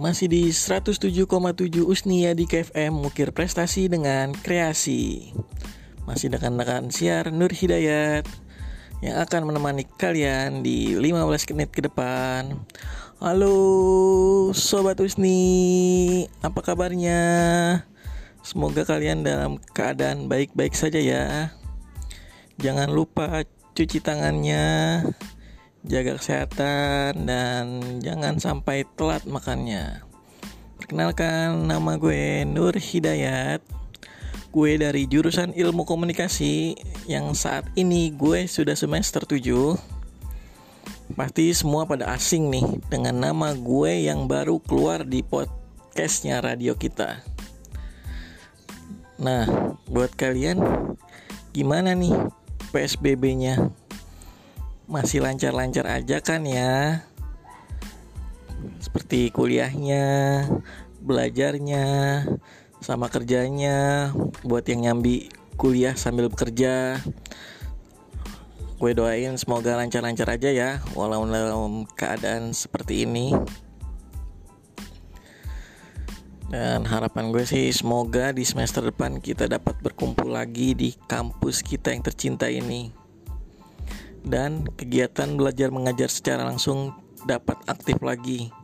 Masih di 107,7 Usnia di KFM Mukir prestasi dengan kreasi. Masih dengan siar Nur Hidayat Yang akan menemani kalian di 15 menit ke depan. Halo Sobat Usni Apa kabarnya? Semoga kalian dalam keadaan baik-baik saja ya. Jangan lupa cuci tangannya jaga kesehatan dan jangan sampai telat makannya. Perkenalkan nama gue Nur Hidayat. Gue dari jurusan Ilmu Komunikasi yang saat ini gue sudah semester 7. Pasti semua pada asing nih dengan nama gue yang baru keluar di podcastnya radio kita. Nah, buat kalian gimana nih PSBB-nya? Masih lancar-lancar aja kan ya. Seperti kuliahnya belajarnya sama kerjanya. Buat yang nyambi kuliah sambil bekerja gue doain semoga lancar-lancar aja ya walau dalam keadaan seperti ini. Dan harapan gue sih semoga di semester depan kita dapat berkumpul lagi di kampus kita yang tercinta ini dan kegiatan belajar mengajar secara langsung dapat aktif lagi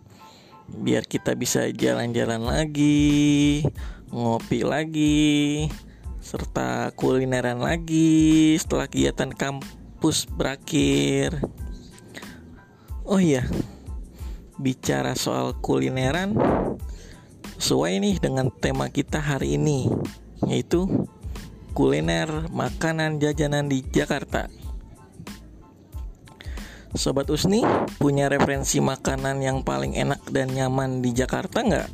biar kita bisa jalan-jalan lagi, ngopi lagi, serta kulineran lagi setelah kegiatan kampus berakhir. Oh iya, bicara soal kulineran, sesuai nih dengan tema kita hari ini, yaitu kuliner makanan jajanan di Jakarta. Sobat Usni punya referensi makanan yang paling enak dan nyaman di Jakarta nggak?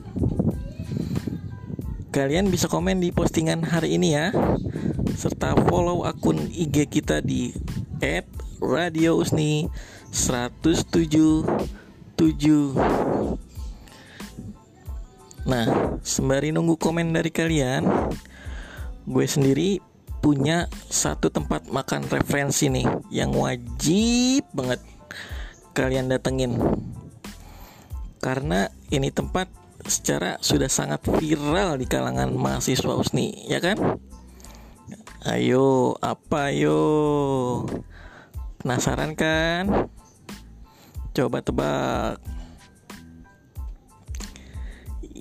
Kalian bisa komen di postingan hari ini ya. Serta follow akun IG kita di @radiousni 107 Nah, sembari nunggu komen dari kalian, gue sendiri punya satu tempat makan referensi nih yang wajib banget kalian datengin. Karena ini tempat secara sudah sangat viral di kalangan mahasiswa USNI ya kan? Ayo apa ayo penasaran kan? Coba tebak.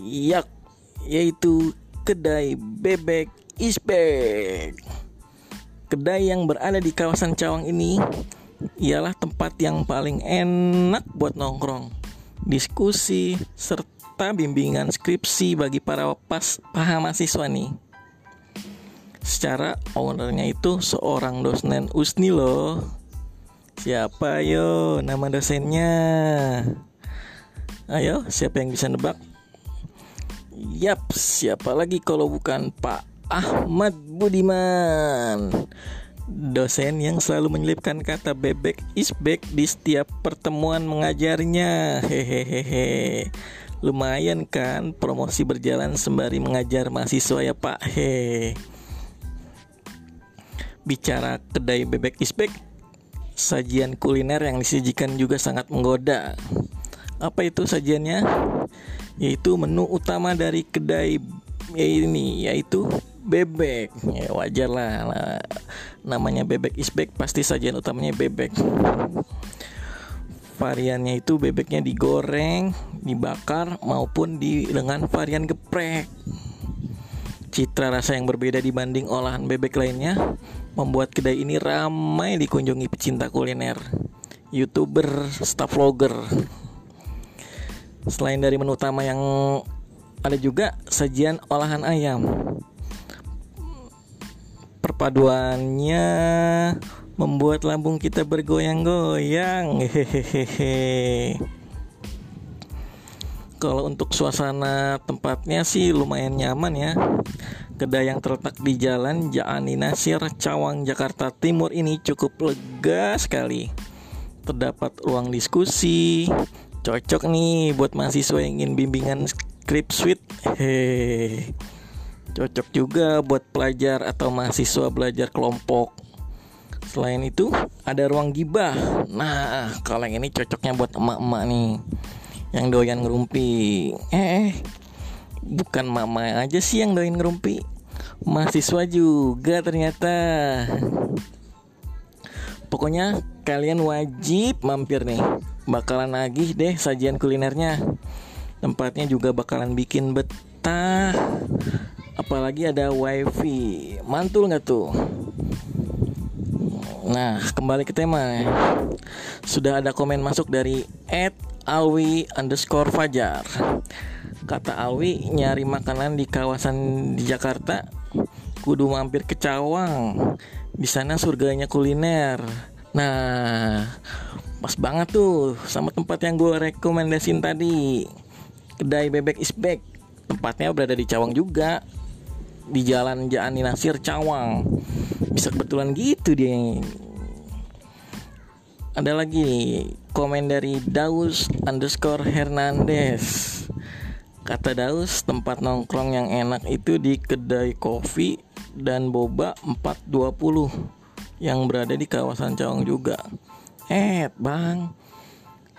Yak yaitu kedai bebek Isbek. Kedai yang berada di kawasan Cawang ini ialah tempat yang paling enak buat nongkrong, diskusi, serta bimbingan skripsi bagi para pas paham mahasiswa nih. Secara ownernya itu seorang dosen USNI loh. Siapa yo nama dosennya? Ayo, siapa yang bisa nebak? Yap, siapa lagi kalau bukan Pak Ahmad Budiman Dosen yang selalu menyelipkan kata bebek is back di setiap pertemuan mengajarnya. Hehehe Lumayan kan promosi berjalan sembari mengajar mahasiswa ya pak? He. Bicara kedai bebek is back Sajian kuliner yang disajikan juga sangat menggoda. Apa itu sajiannya? Yaitu menu utama dari kedai ini yaitu bebek. Ya wajar lah namanya bebek is pasti sajian utamanya bebek. Variannya itu bebeknya digoreng dibakar maupun di dengan varian geprek. Citra rasa yang berbeda dibanding olahan bebek lainnya membuat kedai ini ramai dikunjungi pecinta kuliner youtuber staff vlogger. Selain dari menu utama yang ada juga sajian olahan ayam perpaduannya membuat lambung kita bergoyang-goyang. Hehehe. Kalau untuk suasana tempatnya sih lumayan nyaman ya. Kedai yang terletak di Jalan Jaani Nasir, Cawang, Jakarta Timur ini cukup lega sekali. Terdapat ruang diskusi, cocok nih buat mahasiswa yang ingin bimbingan script suite. Hehehe. Cocok juga buat pelajar atau mahasiswa belajar kelompok. Selain itu, ada ruang gibah. Nah, kalau yang ini cocoknya buat emak-emak nih. yang doyan ngerumpi. Eh, bukan mama aja sih yang doyan ngerumpi. Mahasiswa juga ternyata. Pokoknya kalian wajib mampir nih. Bakalan lagi deh sajian kulinernya. Tempatnya juga bakalan bikin betah. Apalagi ada wifi. Mantul nggak tuh? Nah, kembali ke tema. Sudah ada komen masuk dari Ed Alwi underscore Fajar. Kata Alwi nyari makanan di kawasan di Jakarta, kudu mampir ke Cawang. Di sana surganya kuliner. Nah, pas banget tuh sama tempat yang gue rekomendasin tadi. Kedai bebek is back. Tempatnya berada di Cawang juga. Di Jalan Jaani Nasir Cawang. Bisa kebetulan gitu dia ada lagi nih komen dari Daus underscore Hernandez. Kata Daus tempat nongkrong yang enak itu di kedai kopi dan boba 420 yang berada di kawasan Cawang juga. Eh bang.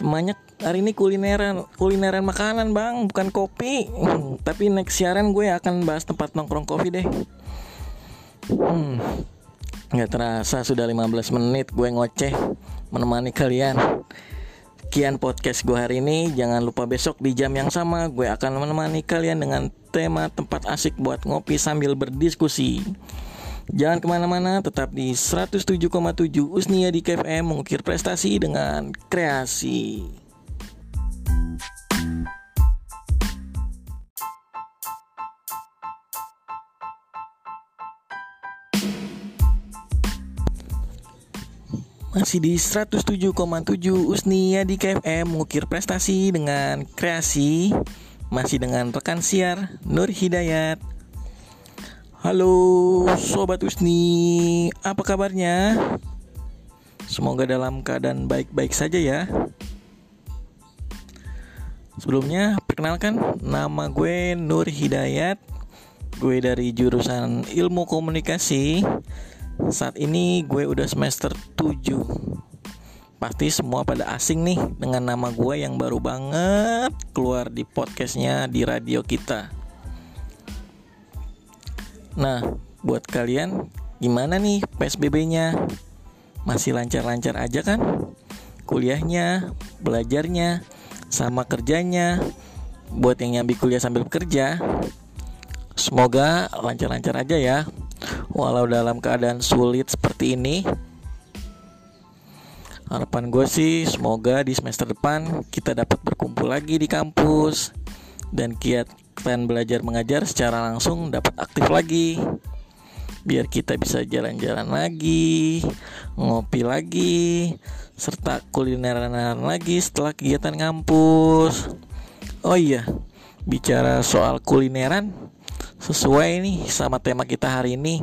Banyak hari ini kulineran kulineran makanan bang bukan kopi. Tapi next siaran gue akan bahas tempat nongkrong kopi deh. Hmm, Nggak terasa sudah 15 menit gue ngoceh menemani kalian. Kian podcast gue hari ini. Jangan lupa besok di jam yang sama Gue akan menemani kalian dengan tema tempat asik buat ngopi sambil berdiskusi. Jangan ke mana-mana tetap di 107,7 Usnia di KFM Mengukir prestasi dengan kreasi Masih di 107,7 Usnia di KFM mengukir prestasi dengan kreasi. Masih dengan rekan siar Nur Hidayat. Halo Sobat Usni. Apa kabarnya? Semoga dalam keadaan baik-baik saja ya Sebelumnya perkenalkan nama gue Nur Hidayat Gue dari jurusan ilmu komunikasi saat ini gue udah semester 7 Pasti semua pada asing nih dengan nama gue yang baru banget keluar di podcastnya di radio kita Nah buat kalian gimana nih PSBB-nya? Masih lancar-lancar aja kan? Kuliahnya, belajarnya, sama kerjanya Buat yang nyambi kuliah sambil bekerja. Semoga lancar-lancar aja ya walau dalam keadaan sulit seperti ini. Harapan gue sih semoga di semester depan kita dapat berkumpul lagi di kampus dan kiat kalian belajar mengajar secara langsung dapat aktif lagi biar kita bisa jalan-jalan lagi ngopi lagi serta kulineran lagi setelah kegiatan kampus oh iya bicara soal kulineran sesuai nih sama tema kita hari ini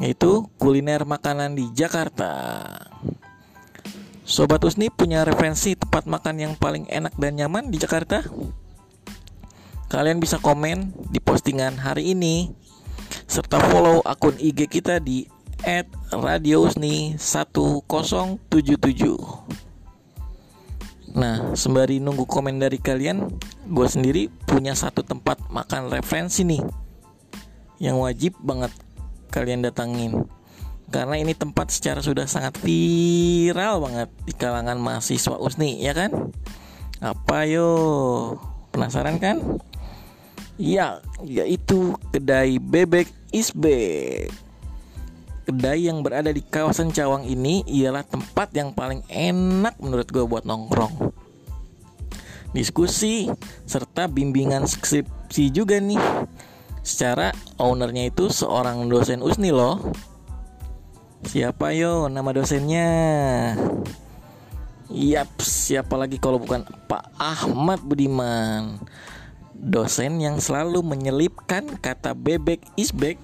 yaitu kuliner makanan di Jakarta. Sobat Usni punya referensi tempat makan yang paling enak dan nyaman di Jakarta? Kalian bisa komen di postingan hari ini serta follow akun IG kita di @radiousni1077. Nah, sembari nunggu komen dari kalian, gue sendiri punya satu tempat makan referensi nih yang wajib banget kalian datangin. Karena ini tempat secara sudah sangat viral banget di kalangan mahasiswa USNI ya kan? Apa yo? Penasaran kan ya yaitu kedai bebek isbek kedai yang berada di kawasan Cawang ini ialah tempat yang paling enak menurut gue buat nongkrong diskusi serta bimbingan skripsi juga nih Secara ownernya itu seorang dosen USNI loh. Siapa yo nama dosennya? Yap, siapa lagi kalau bukan Pak Ahmad Budiman Dosen yang selalu menyelipkan kata bebek isbek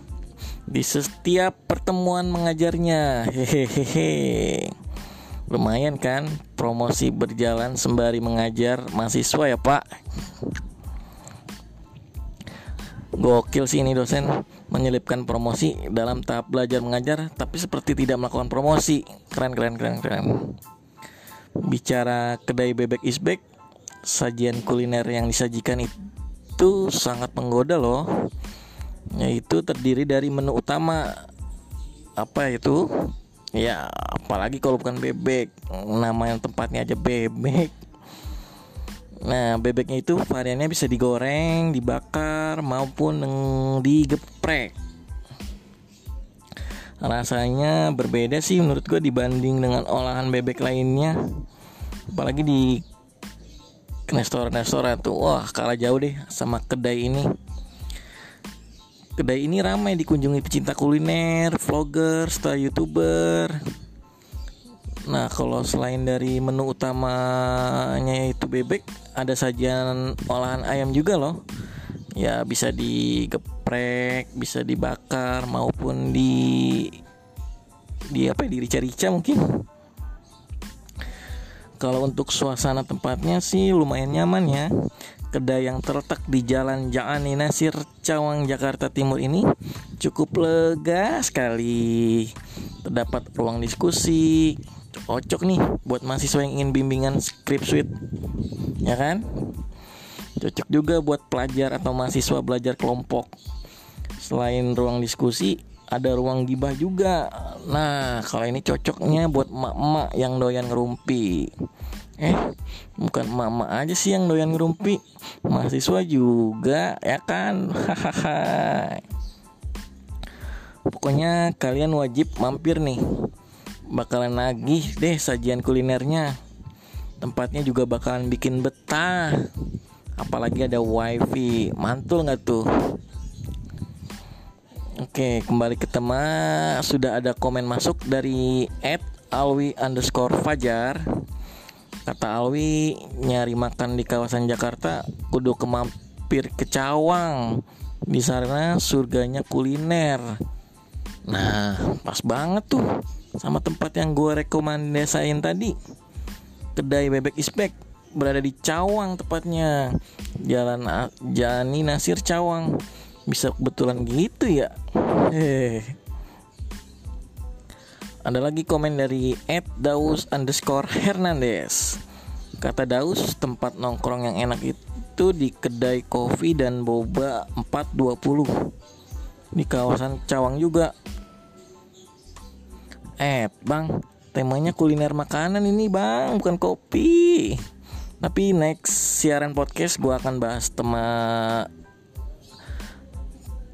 di setiap pertemuan mengajarnya Hehehe Lumayan kan promosi berjalan sembari mengajar mahasiswa ya pak Gokil sih ini dosen menyelipkan promosi dalam tahap belajar mengajar tapi seperti tidak melakukan promosi. Keren keren keren keren. Bicara kedai bebek isbek, sajian kuliner yang disajikan itu sangat menggoda loh. Yaitu terdiri dari menu utama. Apa itu? Ya apalagi kalau bukan bebek. Nama yang tempatnya aja bebek. Nah, bebeknya itu variannya bisa digoreng, dibakar, maupun digeprek. Rasanya berbeda sih menurut gue dibanding dengan olahan bebek lainnya. Apalagi di restoran-restoran tuh, wah kalah jauh deh sama kedai ini. Kedai ini ramai dikunjungi pecinta kuliner, vlogger, star youtuber, Nah, kalau selain dari menu utamanya itu bebek, ada sajian olahan ayam juga loh. Ya bisa digeprek, bisa dibakar maupun di di apa ya, di rica-rica mungkin. Kalau untuk suasana tempatnya sih lumayan nyaman ya. Kedai yang terletak di Jalan Jaani Nasir Cawang Jakarta Timur ini cukup lega sekali. Terdapat ruang diskusi, cocok nih buat mahasiswa yang ingin bimbingan script suite ya kan cocok juga buat pelajar atau mahasiswa belajar kelompok selain ruang diskusi ada ruang gibah juga. Nah kalau ini cocoknya buat emak-emak yang doyan ngerumpi. Eh bukan emak-emak aja sih yang doyan ngerumpi mahasiswa juga ya kan? Hahaha. Pokoknya kalian wajib mampir nih. Bakalan nagih deh sajian kulinernya. Tempatnya juga bakalan bikin betah. Apalagi ada wifi. Mantul nggak tuh Oke kembali ke tema sudah ada komen masuk dari Ed Alwi underscore Fajar. Kata Alwi nyari makan di kawasan Jakarta kudu kemampir ke Cawang. Di sana surganya kuliner. Nah pas banget tuh sama tempat yang gue rekomendasain tadi. Kedai bebek ispek berada di Cawang tepatnya. Jalan Jani Nasir Cawang. Bisa kebetulan gitu ya eh ada lagi komen dari Ed Daus underscore Hernandez. Kata Daus tempat nongkrong yang enak itu di kedai kopi dan boba 420 di kawasan Cawang juga. Eh bang temanya kuliner makanan ini bang bukan kopi. Tapi next siaran podcast gue akan bahas tema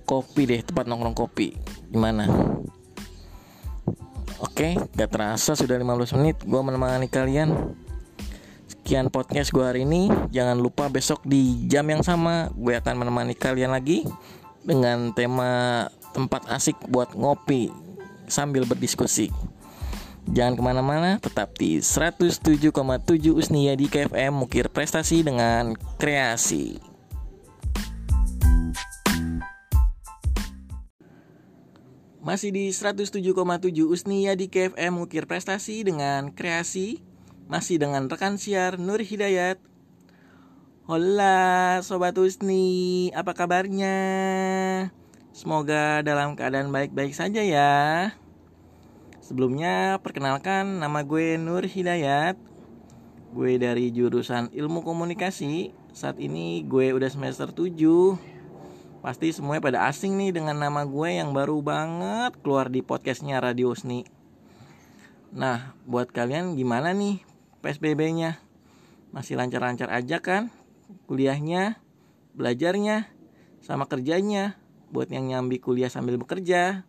kopi deh tempat nongkrong kopi Gimana? Oke gak terasa sudah 15 menit gue menemani kalian Sekian podcast gue hari ini Jangan lupa besok di jam yang sama Gue akan menemani kalian lagi Dengan tema tempat asik buat ngopi sambil berdiskusi. Jangan ke mana-mana, tetap di 107,7 Usnia di KFM Mukir Prestasi dengan Kreasi. Masih di 107,7 Usnia di KFM Mukir Prestasi dengan Kreasi. Masih dengan rekan siar Nur Hidayat. Hola Sobat Usni, apa kabarnya? Semoga dalam keadaan baik-baik saja ya. Sebelumnya perkenalkan nama gue Nur Hidayat. Gue dari jurusan Ilmu Komunikasi. Saat ini gue udah semester 7. Pasti semuanya pada asing nih dengan nama gue yang baru banget keluar di podcastnya Radio Usni. Nah, buat kalian gimana nih PSBB-nya? Masih lancar-lancar aja kan? Kuliahnya, belajarnya, sama kerjanya? buat yang nyambi kuliah sambil bekerja.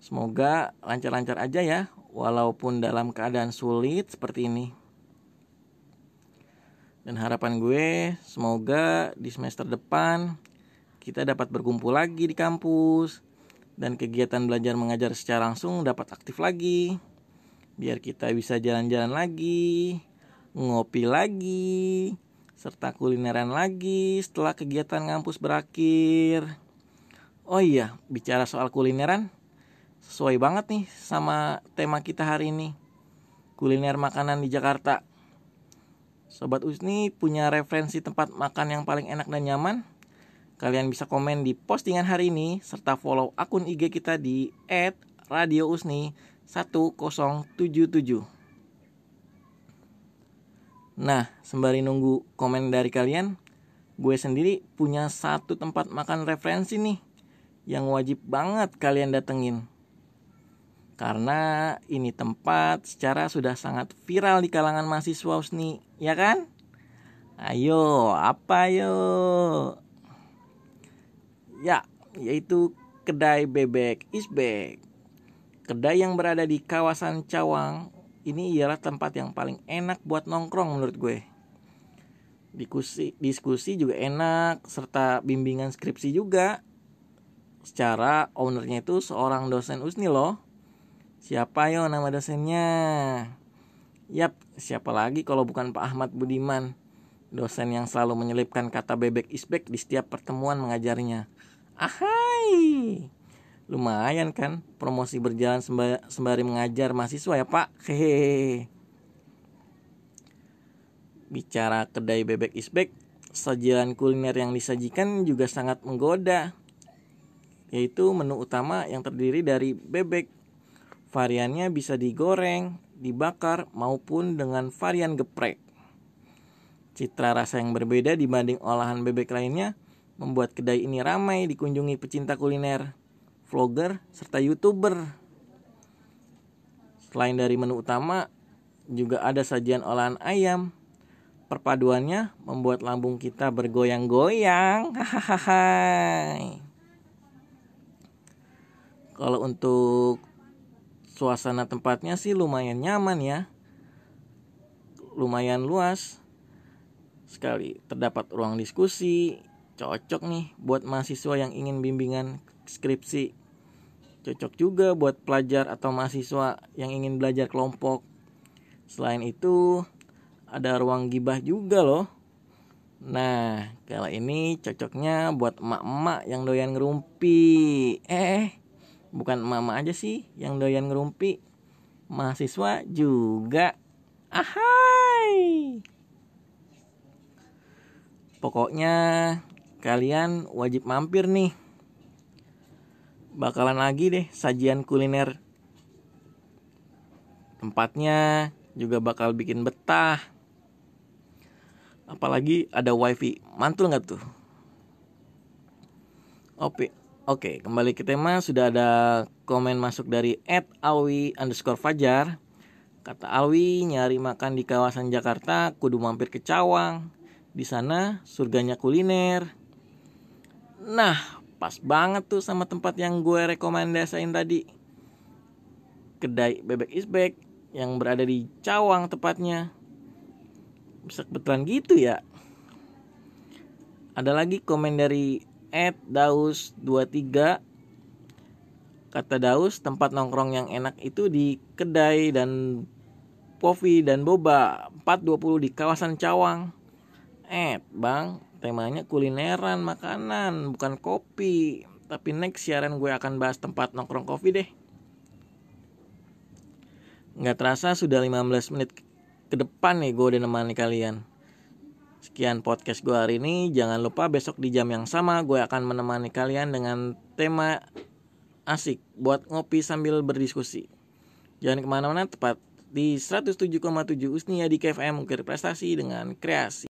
Semoga lancar-lancar aja ya, walaupun dalam keadaan sulit seperti ini. Dan harapan gue, semoga di semester depan kita dapat berkumpul lagi di kampus dan kegiatan belajar mengajar secara langsung dapat aktif lagi. Biar kita bisa jalan-jalan lagi, ngopi lagi, serta kulineran lagi setelah kegiatan kampus berakhir. Oh iya, bicara soal kulineran, sesuai banget nih sama tema kita hari ini. Kuliner makanan di Jakarta. Sobat Usni punya referensi tempat makan yang paling enak dan nyaman? Kalian bisa komen di postingan hari ini serta follow akun IG kita di @radiousni1077. Nah, sembari nunggu komen dari kalian, gue sendiri punya satu tempat makan referensi nih yang wajib banget kalian datengin. Karena ini tempat secara sudah sangat viral di kalangan mahasiswa USNI, ya kan? Ayo, apa yo? Ya, yaitu kedai bebek Isbek. Kedai yang berada di kawasan Cawang ini ialah tempat yang paling enak buat nongkrong menurut gue. Diskusi, diskusi juga enak serta bimbingan skripsi juga. Secara ownernya itu seorang dosen USNI loh. Siapa yo nama dosennya? Yap, siapa lagi kalau bukan Pak Ahmad Budiman, dosen yang selalu menyelipkan kata bebek isbek di setiap pertemuan mengajarnya. Ahai! lumayan kan promosi berjalan sembari mengajar mahasiswa ya pak? Hehehe. Bicara kedai bebek isbek sajian kuliner yang disajikan juga sangat menggoda yaitu menu utama yang terdiri dari bebek. Variannya bisa digoreng dibakar maupun dengan varian geprek. Citra rasa yang berbeda dibanding olahan bebek lainnya membuat kedai ini ramai dikunjungi pecinta kuliner vlogger, serta youtuber. Selain dari menu utama, juga ada sajian olahan ayam. Perpaduannya membuat lambung kita bergoyang-goyang. Kalau untuk suasana tempatnya sih lumayan nyaman ya. Lumayan luas. Sekali terdapat ruang diskusi, cocok nih buat mahasiswa yang ingin bimbingan skripsi. Cocok juga buat pelajar atau mahasiswa yang ingin belajar kelompok. Selain itu ada ruang gibah juga loh. Nah kalau ini cocoknya buat emak-emak yang doyan ngerumpi. Eh bukan emak-emak aja sih yang doyan ngerumpi. Mahasiswa juga. Ahai! Pokoknya kalian wajib mampir nih. Bakalan lagi deh sajian kuliner. Tempatnya juga bakal bikin betah. Apalagi ada wifi. Mantul nggak tuh? Oke oke kembali ke tema. Sudah ada komen masuk dari Ed Alwi underscore Fajar. Kata Alwi nyari makan di kawasan Jakarta kudu mampir ke Cawang. Di sana surganya kuliner nah pas banget tuh sama tempat yang gue rekomendasiin tadi. Kedai bebek isbek yang berada di Cawang tepatnya. Bisa kebetulan gitu ya. Ada lagi komen dari Ed Daus 23 kata Daus tempat nongkrong yang enak itu di kedai dan Povi dan Boba 420 di kawasan Cawang. Ed bang temanya kulineran makanan bukan kopi tapi next siaran gue akan bahas tempat nongkrong kopi deh nggak terasa sudah 15 menit ke depan nih gue udah nemani kalian Sekian podcast gue hari ini. Jangan lupa besok di jam yang sama gue akan menemani kalian dengan tema asik buat ngopi sambil berdiskusi. Jangan ke mana-mana tepat di 107,7 Usnia di KFM Ukir Prestasi dengan kreasi.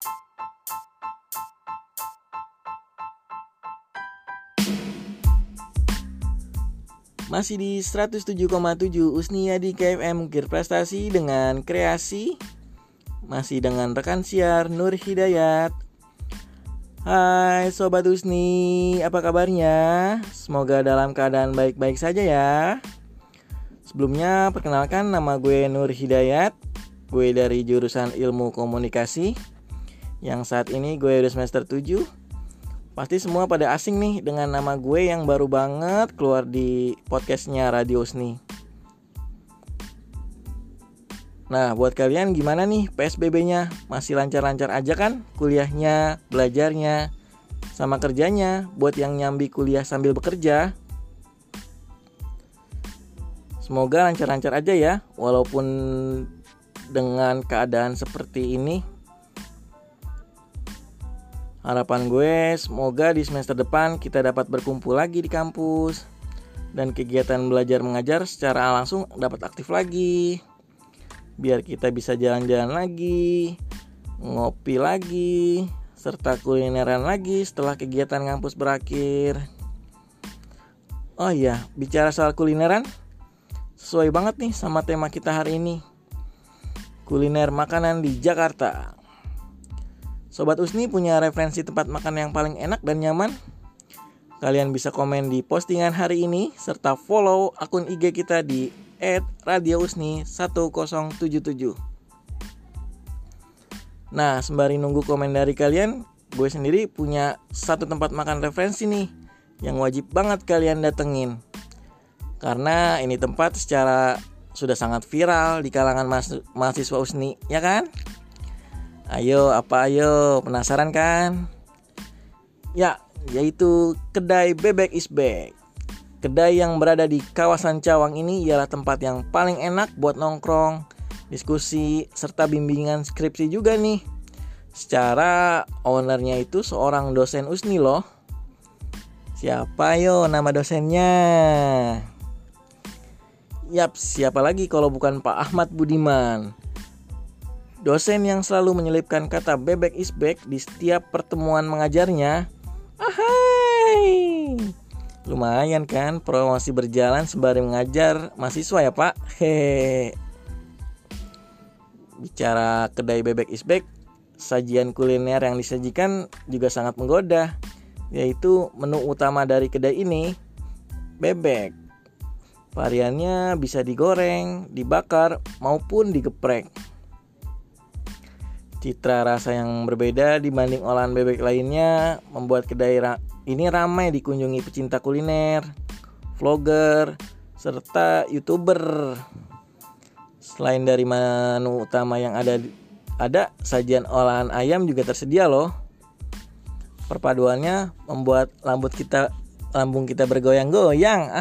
Masih di 107,7 Usnia di KFM Ukir Prestasi dengan kreasi. Masih dengan rekan siar Nur Hidayat. Hai Sobat Usni, apa kabarnya? Semoga dalam keadaan baik-baik saja ya. Sebelumnya perkenalkan nama gue Nur Hidayat. Gue dari jurusan ilmu komunikasi. Yang saat ini gue udah semester 7 Pasti semua pada asing nih dengan nama gue yang baru banget keluar di podcastnya Radio Sni. Nah, buat kalian gimana nih PSBB-nya? Masih lancar-lancar aja kan kuliahnya, belajarnya, sama kerjanya buat yang nyambi kuliah sambil bekerja? Semoga lancar-lancar aja ya, walaupun dengan keadaan seperti ini Harapan gue semoga di semester depan kita dapat berkumpul lagi di kampus dan kegiatan belajar mengajar secara langsung dapat aktif lagi. Biar kita bisa jalan-jalan lagi, ngopi lagi, serta kulineran lagi setelah kegiatan ngampus berakhir. Oh iya, bicara soal kulineran, sesuai banget nih sama tema kita hari ini. Kuliner makanan di Jakarta. Sobat Usni punya referensi tempat makan yang paling enak dan nyaman? Kalian bisa komen di postingan hari ini serta follow akun IG kita di @radiousni1077. Nah, sembari nunggu komen dari kalian, gue sendiri punya satu tempat makan referensi nih yang wajib banget kalian datengin. Karena ini tempat secara sudah sangat viral di kalangan mahasiswa USNI, ya kan? Ayo, apa ayo? Penasaran kan? Ya, yaitu kedai Bebek is Back. Kedai yang berada di kawasan Cawang ini ialah tempat yang paling enak buat nongkrong, diskusi, serta bimbingan skripsi juga nih. Secara ownernya itu seorang dosen USNI loh. Siapa yo nama dosennya? Yap, siapa lagi kalau bukan Pak Ahmad Budiman Dosen yang selalu menyelipkan kata bebek is back di setiap pertemuan mengajarnya. Ahai. Lumayan kan promosi berjalan sembari mengajar mahasiswa ya pak Hehe Bicara kedai bebek is back Sajian kuliner yang disajikan juga sangat menggoda Yaitu menu utama dari kedai ini Bebek Variannya bisa digoreng, dibakar, maupun digeprek Citra rasa yang berbeda dibanding olahan bebek lainnya membuat kedai ra ini ramai dikunjungi pecinta kuliner, vlogger, serta youtuber. Selain dari menu utama yang ada ada sajian olahan ayam juga tersedia loh. Perpaduannya membuat lambut kita lambung kita bergoyang-goyang.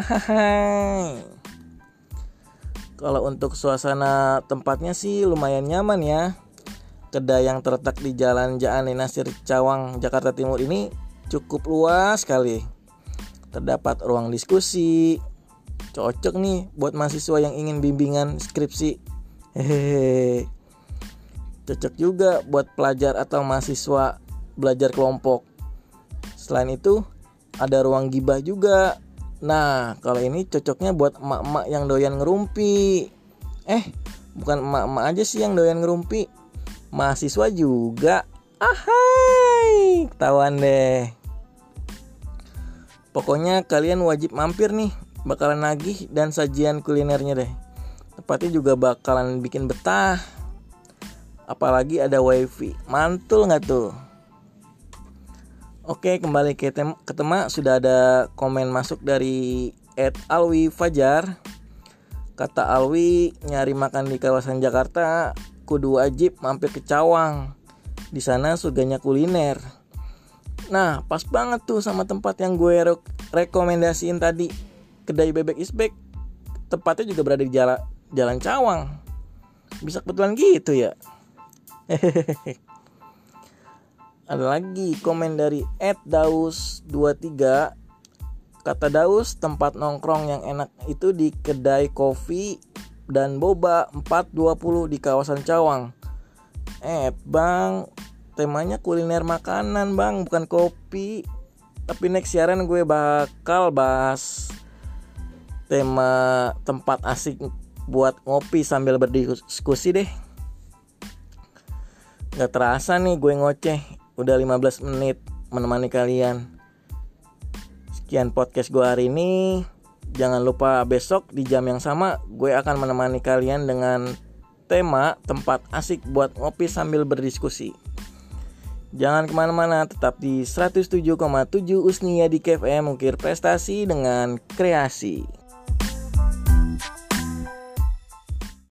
Kalau untuk suasana tempatnya sih lumayan nyaman ya kedai yang terletak di Jalan Jaan Nasir Cawang, Jakarta Timur ini cukup luas sekali. Terdapat ruang diskusi, cocok nih buat mahasiswa yang ingin bimbingan skripsi. Hehehe. Cocok juga buat pelajar atau mahasiswa belajar kelompok. Selain itu, ada ruang gibah juga. Nah, kalau ini cocoknya buat emak-emak yang doyan ngerumpi. Eh, bukan emak-emak aja sih yang doyan ngerumpi mahasiswa juga. Ahai ketahuan deh. Pokoknya kalian wajib mampir nih bakalan nagih dan sajian kulinernya deh. Tepatnya juga bakalan bikin betah. Apalagi ada wifi. Mantul nggak tuh? Oke kembali ke, tem ke tema. Sudah ada komen masuk dari Ed Alwi Fajar. Kata Alwi nyari makan di kawasan Jakarta kudu wajib mampir ke Cawang. Di sana surganya kuliner. Nah, pas banget tuh sama tempat yang gue re rekomendasiin tadi. Kedai bebek isbek. Tepatnya juga berada di jalan Jalan Cawang. Bisa kebetulan gitu ya. Ada lagi komen dari Ed Daus 23 Kata Daus, tempat nongkrong yang enak itu di kedai kopi dan boba 420 di kawasan Cawang. Eh, Bang, temanya kuliner makanan, Bang, bukan kopi. Tapi next siaran gue bakal bahas tema tempat asik buat ngopi sambil berdiskusi deh. Gak terasa nih gue ngoceh Udah 15 menit menemani kalian Sekian podcast gue hari ini Jangan lupa besok di jam yang sama gue akan menemani kalian dengan tema tempat asik buat ngopi sambil berdiskusi. Jangan ke mana-mana, tetap di 107,7 Usnia di KFM Mungkir Prestasi dengan Kreasi.